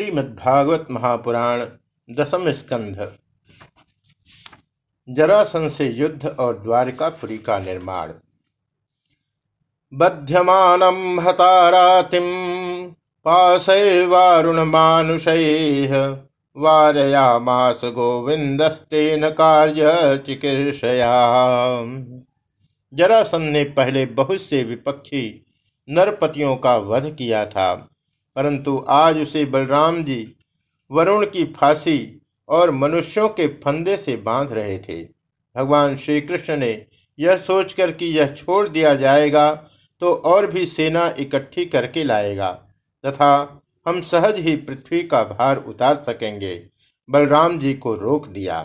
श्रीमद्भागवत महापुराण दसम स्कंध। जरासन से युद्ध और द्वारिकापुरी का निर्माण। बध्यमानम हतारातिम पाशैवारुण मानुषैः वारयामास गोविंदस्तेन कार्य चिकीर्षया। जरासन ने पहले बहुत से विपक्षी नरपतियों का वध किया था। परंतु आज उसे बलराम जी वरुण की फांसी और मनुष्यों के फंदे से बाँध रहे थे। भगवान श्री कृष्ण ने यह सोचकर कि यह छोड़ दिया जाएगा तो और भी सेना इकट्ठी करके लाएगा, तथा हम सहज ही पृथ्वी का भार उतार सकेंगे। बलराम जी को रोक दिया।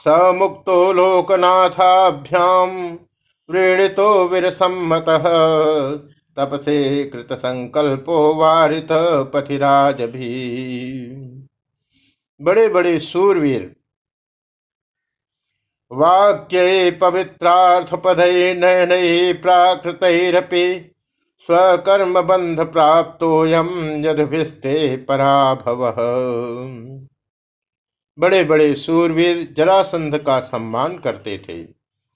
स मुक्तो लोकनाथाभ्याम व्रीड़ितो वीरसम्मत। तपसे कृत संकल्पो वारित पथिराज भी। बड़े बड़े सूरवीर, वाक्य पवित्रार्थ पद नयन प्राकृतरपि स्वकर्म बंध प्राप्तोयम यदभिस्ते पराभव। बड़े बड़े सूरवीर जरासंध का सम्मान करते थे,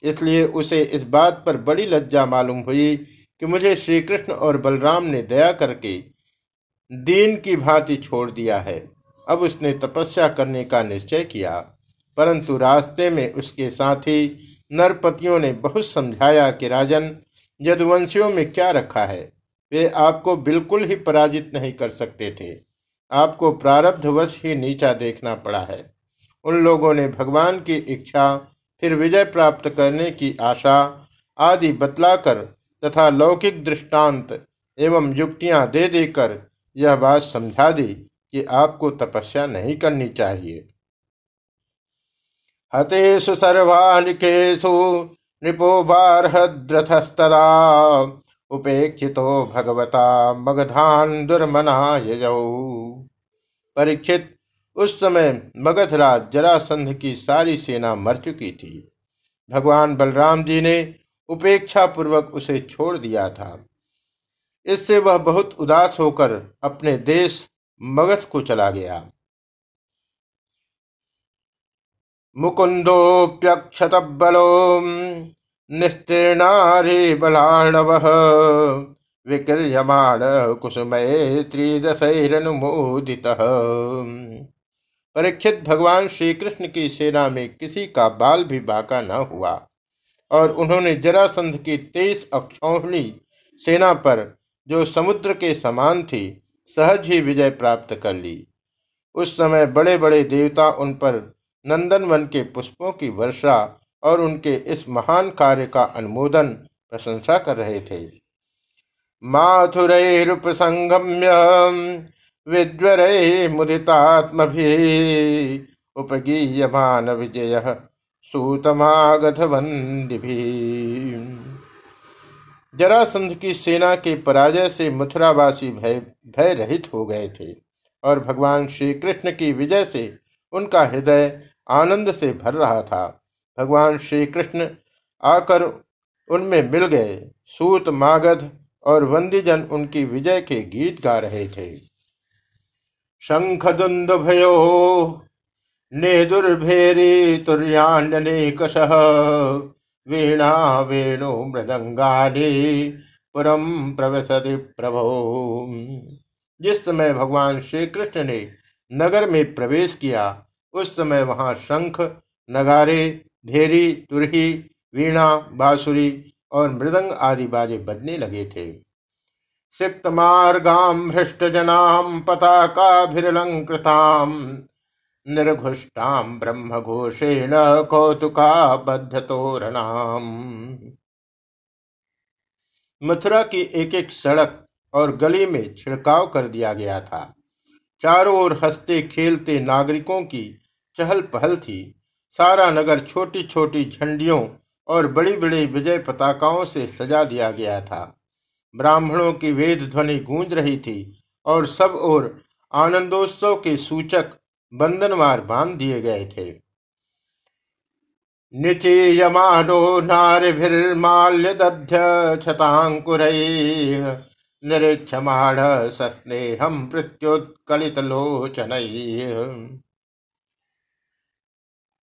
इसलिए उसे इस बात पर बड़ी लज्जा मालूम हुई कि मुझे श्री कृष्ण और बलराम ने दया करके दीन की भांति छोड़ दिया है। अब उसने तपस्या करने का निश्चय किया, परंतु रास्ते में उसके साथी नरपतियों ने बहुत समझाया कि, राजन, यदुवंशियों में क्या रखा है? वे आपको बिल्कुल ही पराजित नहीं कर सकते थे। आपको प्रारब्धवश ही नीचा देखना पड़ा है। उन लोगों ने भगवान की इच्छा, फिर विजय प्राप्त करने की आशा आदि बतलाकर तथा लौकिक दृष्टांत एवं युक्तियाँ दे देकर यह बात समझा दी कि आपको तपस्या नहीं करनी चाहिए। हतेषु सर्वानिकेषु नृपो बारहद्रथस्तदा उपेक्षितो भगवता मगधान दुर्मना यजौ परीक्षित, उस समय मगधराज जरासंध की सारी सेना मर चुकी थी। भगवान बलराम जी ने उपेक्षा पूर्वक उसे छोड़ दिया था। इससे वह बहुत उदास होकर अपने देश मगध को चला गया। मुकुंदोप्यक्षत बलो निस्तीर्णारे बलाणव विक्रियमाण कुसुमय त्रिदशैरनुमोदित परीक्षित भगवान श्री कृष्ण की सेना में किसी का बाल भी बाका न हुआ। और उन्होंने जरासंध की तेईस अक्षौहिणी सेना पर, जो समुद्र के समान थी, सहज ही विजय प्राप्त कर ली। उस समय बड़े बड़े देवता उन पर नंदनवन के पुष्पों की वर्षा और उनके इस महान कार्य का अनुमोदन प्रशंसा कर रहे थे। माथुरैरूप संगम्य विद्वर मुदितात्म उपगीयमान विजय भी जरासंध की सेना के पराजय से मथुरावासी भय भय रहित हो गए थे और भगवान श्री कृष्ण की विजय से उनका हृदय आनंद से भर रहा था। भगवान श्री कृष्ण आकर उनमें मिल गए। सूत मागध और वंदीजन उनकी विजय के गीत गा रहे थे। शंख दुंद भयो नेदुर्भेरी तुर्याण्यनेकशः वीणा वेणु मृदंगानी पुरम प्रवसति प्रभो। जिस समय भगवान श्री कृष्ण ने नगर में प्रवेश किया, उस समय वहाँ शंख, नगारे, धेरी, तुरही, वीणा, बांसुरी और मृदंग आदि बाजे बजने लगे थे। सिक्त मार्गाम भ्रष्ट जनाम पताकाभिरलंकृताम निर्घुष्टाम ब्रह्म घोषेण कौतुका बद्ध तोरणाम मथुरा की एक एक सड़क और गली में छिड़काव कर दिया गया था। चारों ओर हँसते खेलते नागरिकों की चहल पहल थी। सारा नगर छोटी छोटी झंडियों और बड़ी बड़ी विजय पताकाओं से सजा दिया गया था। ब्राह्मणों की वेद ध्वनि गूंज रही थी और सब ओर आनंदोत्सव के सूचक बंधनवार बाँध दिए गए थे। निचीयमानो नारिभिर्माल्य दध्य छतांकुर निरीक्षमाण सस्नेहम प्रत्योत्कलित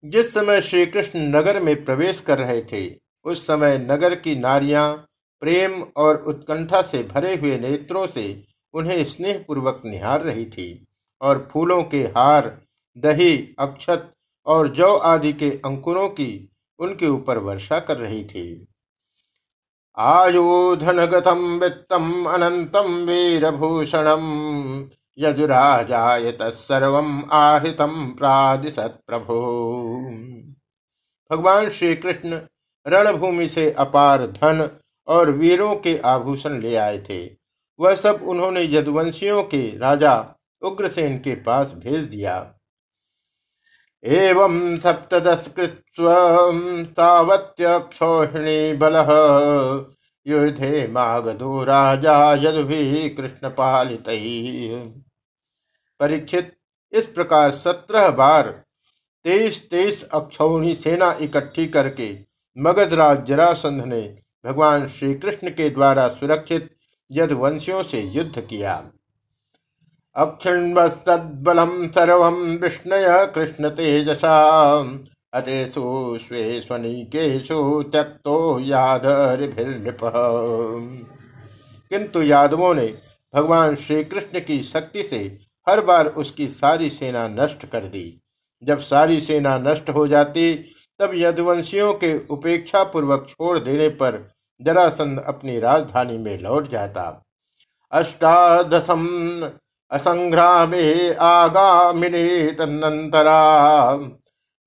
जिस समय श्री कृष्ण नगर में प्रवेश कर रहे थे, उस समय नगर की नारियाँ प्रेम और उत्कंठा से भरे हुए नेत्रों से उन्हें स्नेह पूर्वक निहार रही थी। और फूलों के हार, दही, अक्षत और जौ आदि के अंकुरों की उनके ऊपर वर्षा कर रही थी। आयुधनगतम वित्तम अनंतम वीरभूषणम यजुराजाय तत्सर्व आहृतम प्रादिशत प्रभु भगवान श्री कृष्ण रणभूमि से अपार धन और वीरों के आभूषण ले आए थे। वह सब उन्होंने यदुवंशियों के राजा उग्रसेन के पास भेज दिया। एवं सप्तदश कृत्वत्यक्षोहिणी बल युद्धे मागधो राजा यदुभि कृष्ण पालित। परीक्षित, इस प्रकार सत्रह बार तेईस तेईस अक्षौणी सेना इकट्ठी करके मगधराज जरासंध ने भगवान श्री कृष्ण के द्वारा सुरक्षित यदवंशियों से युद्ध किया। अक्षिण्वस्तद्बलम सर्व विष्णय कृष्ण तेजसा। अतेषु स्वेष्वनीकेशु त्यक्तो यादरिभिर्नृप। किंतु यादवों ने भगवान श्री कृष्ण की शक्ति से हर बार उसकी सारी सेना नष्ट कर दी। जब सारी सेना नष्ट हो जाती, तब यदुवंशियों के उपेक्षा पूर्वक छोड़ देने पर जरासंध अपनी राजधानी में लौट जाता। अष्टादशम असंग्रामे आगामिने तन्नंतरा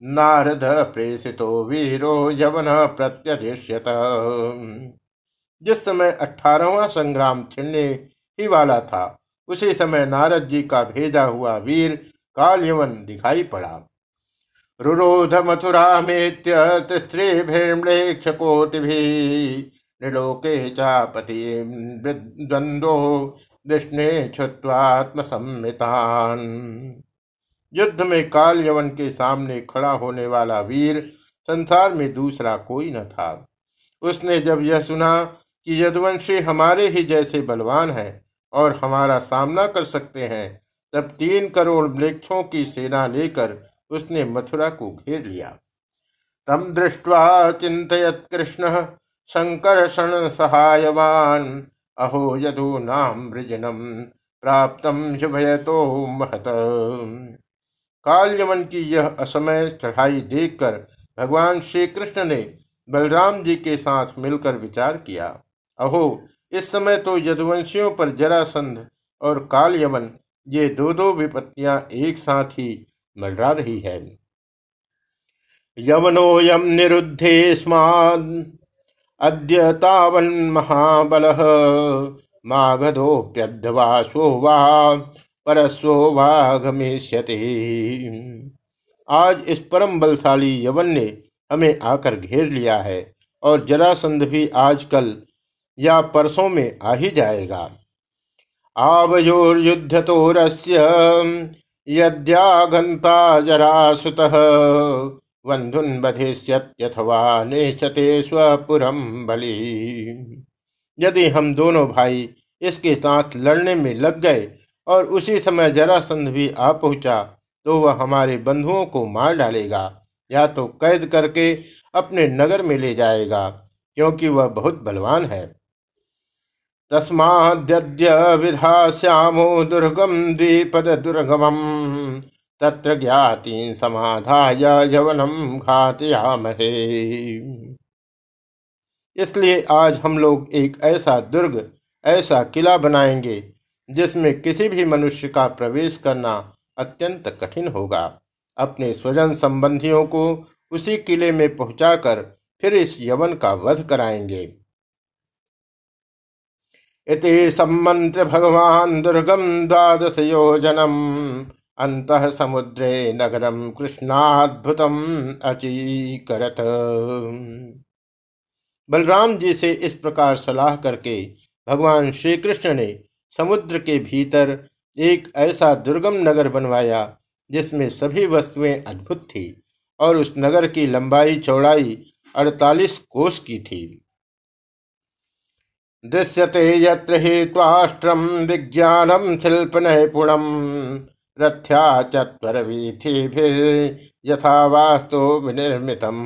नारद प्रेषितो वीरो यवन प्रत्यधिष्यत। जिस समय अठारहवा संग्राम छिड़ने ही वाला था, उसी समय नारद जी का भेजा हुआ वीर कालयवन दिखाई पड़ा। रुरोध मथुरा मेत्य तिस्त्रीभिर्म्लेक्ष निलोके चापति द्वंद्वो विष्णे छुत्वात्मसम्मितान युद्ध में काल यवन के सामने खड़ा होने वाला वीर संसार में दूसरा कोई न था। उसने जब यह सुना कि यदुवंशी हमारे ही जैसे बलवान है और हमारा सामना कर सकते हैं, तब तीन करोड़ वृक्षों की सेना लेकर उसने मथुरा को घेर लिया। तम दृष्टवा चिंतयत कृष्ण शंकर सहायवान। अहो यदु नाम वृजनम प्राप्त शुभयतो महत। काल की यह असमय चढ़ाई देखकर भगवान श्री कृष्ण ने बलराम जी के साथ मिलकर विचार किया। अहो, इस समय तो यदुवंशियों पर जरासंध और काल यमन ये दो दो विपत्तियाँ एक साथ ही मंडरा रही है। यवनोयम निरुद्धे स्माद् अद्य तावन महाबल माघधोप्यध्यवासो वा, परस्वो वा गमिष्यति आज इस परम बलशाली यवन ने हमें आकर घेर लिया है और जरासंध भी आजकल या परसों में आ ही जाएगा। आवयोर्युद्ध तो यद्याघंता जरासुतः बधिष्यथवा नेशते स्वपुरम बलि। यदि हम दोनों भाई इसके साथ लड़ने में लग गए और उसी समय जरासंध भी आ पहुँचा तो वह हमारे बंधुओं को मार डालेगा, या तो कैद करके अपने नगर में ले जाएगा, क्योंकि वह बहुत बलवान है। तस्माद्य विधा श्यामो दुर्गम द्विपद दुर्गम तत्र ज्ञाति समाधाय यवनम घातयामहे इसलिए आज हम लोग एक ऐसा दुर्ग, ऐसा किला बनाएँगे, जिसमें किसी भी मनुष्य का प्रवेश करना अत्यंत कठिन होगा। अपने स्वजन संबंधियों को उसी किले में पहुंचाकर फिर इस यवन का वध कराएँगे। इति सम्मंत्र भगवान दुर्गम द्वादश योजनम अंत समुद्रे नगरम कृष्णाद्भुतम अचीकरत। बलराम जी से इस प्रकार सलाह करके भगवान श्री कृष्ण ने समुद्र के भीतर एक ऐसा दुर्गम नगर बनवाया, जिसमें सभी वस्तुएँ अद्भुत थी और उस नगर की लंबाई चौड़ाई अड़तालीस कोस की थी। दृश्यते यत्र हेत्वाष्ट्रम विज्ञानम शिल्प नैपुणम। रथ्या चत्वर यथा वास्तु विनिर्मितम।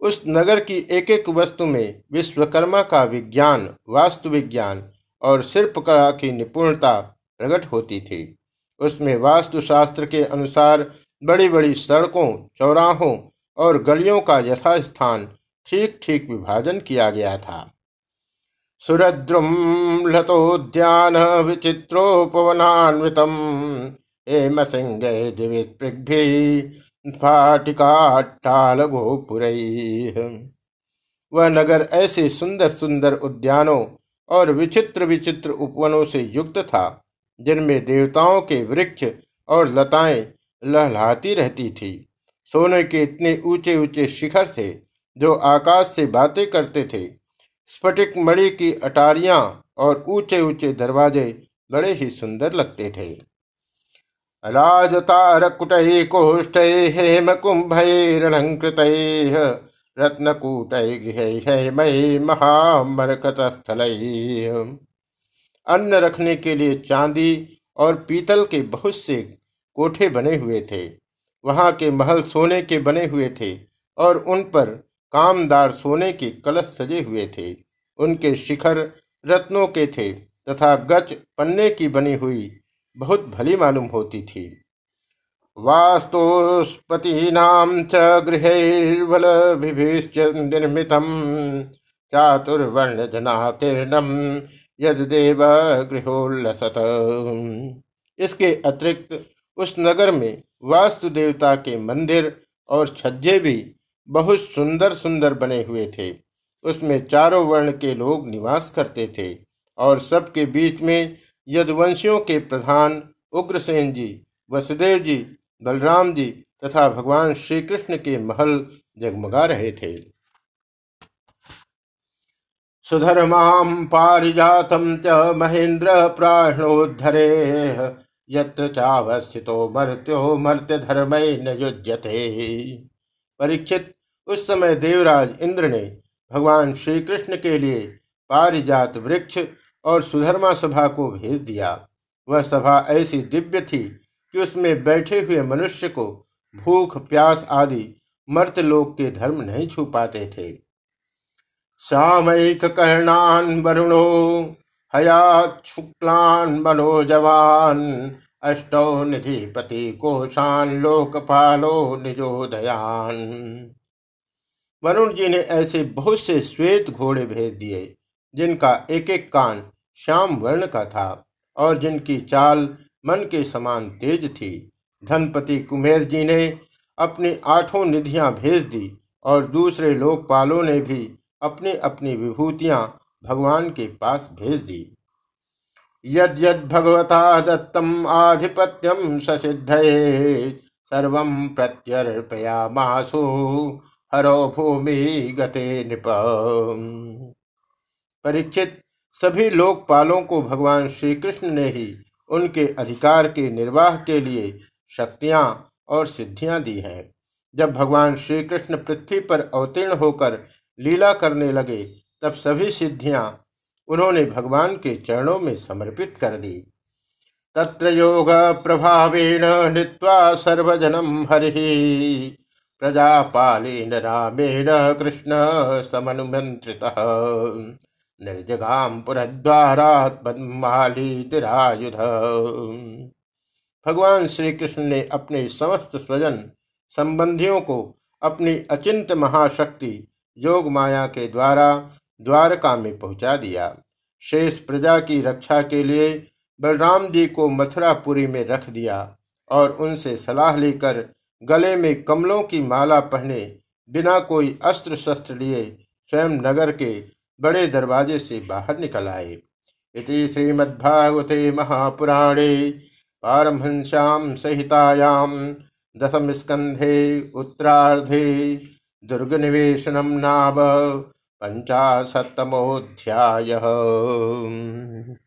उस नगर की एक एक वस्तु में विश्वकर्मा का विज्ञान, वास्तु विज्ञान और शिल्पकला की निपुणता प्रकट होती थी। उसमें वास्तुशास्त्र के अनुसार बड़ी बड़ी सड़कों, चौराहों और गलियों का यथास्थान ठीक ठीक विभाजन किया गया था। सुरद्रुम लतोद्यान विचित्रोपवनान्वितम। हेम सिंह दिविस्पृग्भि फाटिकाटाल वह नगर ऐसे सुंदर सुंदर उद्यानों और विचित्र विचित्र उपवनों से युक्त था, जिनमें देवताओं के वृक्ष और लताएँ लहलाती रहती थी। सोने के इतने ऊँचे ऊँचे शिखर थे जो आकाश से बातें करते थे। स्फटिक मणि की अटारियाँ और ऊँचे ऊँचे दरवाजे बड़े ही सुंदर लगते थे। राजतारकुट कोष्ठ हेम कुंभैरणकृत रत्नकूट गृह महामरकत स्थल अन्न रखने के लिए चांदी और पीतल के बहुत से कोठे बने हुए थे। वहाँ के महल सोने के बने हुए थे और उन पर कामदार सोने के कलश सजे हुए थे। उनके शिखर रत्नों के थे तथा गच पन्ने की बनी हुई बहुत भली मालूम होती थी। वास्तुस्पतीनाम च गृहैर्वलभिभिश्च निर्मितम चातुर्वर्ण जनातीर्णम यद देव गृहोल्लसत। इसके अतिरिक्त उस नगर में वास्तु देवता के मंदिर और छज्जे भी बहुत सुंदर सुंदर बने हुए थे। उसमें चारों वर्ण के लोग निवास करते थे और सबके बीच में यदुवंशियों के प्रधान उग्रसेन जी, वसुदेव जी, बलराम जी तथा भगवान श्री कृष्ण के महल जगमगा रहे थे। सुधर्माम पारिजातम च महेंद्र प्राणोद्धरे चावस्थितो मर्त्यो मर्त्य धर्म न युज्यते। परीक्षित उस समय देवराज इंद्र ने भगवान श्री कृष्ण के लिए पारिजात वृक्ष और सुधर्मा सभा को भेज दिया। वह सभा ऐसी दिव्य थी कि उसमें बैठे हुए मनुष्य को भूख, प्यास आदि मर्त लोक के धर्म नहीं छू पाते थे। सामयिक कर्णान वरुणो, हयात शुक्लान मनोजवान, अष्टौ निधिपति कोशान लोकपालो निजोदयान। वरुण जी ने ऐसे बहुत से श्वेत घोड़े भेज दिए, जिनका एक एक कान श्याम वर्ण का था और जिनकी चाल मन के समान तेज थी। धनपति कुमेर जी ने अपनी आठों निधियाँ भेज दी और दूसरे लोकपालों ने भी अपनी अपनी विभूतियाँ भगवान के पास भेज दी। यद यद भगवता दत्तम आधिपत्यम ससिद्ध सर्व प्रत्यर्पयामासु। हरो भूमि गते नृप। परीक्षित सभी लोकपालों को भगवान श्री कृष्ण ने ही उनके अधिकार के निर्वाह के लिए शक्तियाँ और सिद्धियाँ दी हैं। जब भगवान श्री कृष्ण पृथ्वी पर अवतीर्ण होकर लीला करने लगे, तब सभी सिद्धियाँ उन्होंने भगवान के चरणों में समर्पित कर दी। तत्र योग प्रभावेण नृत्वा सर्वजनम हरि। प्रजापालेन रामेण कृष्ण समनुमंत्रित निर्जगाम पुरद्वारात तिरायुध भगवान श्री कृष्ण ने अपने समस्त स्वजन संबंधियों को अपनी अचिंत महाशक्ति योग माया के द्वारा द्वारका में पहुँचा दिया। शेष प्रजा की रक्षा के लिए बलराम जी को मथुरापुरी में रख दिया और उनसे सलाह लेकर गले में कमलों की माला पहने, बिना कोई अस्त्र शस्त्र लिए स्वयं नगर के बड़े दरवाजे से बाहर निकल आए। इति श्रीमद्भागवते महापुराणे पारमहंस्याम सहितायाम दशम स्कंधे उत्तरार्धे दुर्ग निवेशनम नाम पंचाशतमोध्याय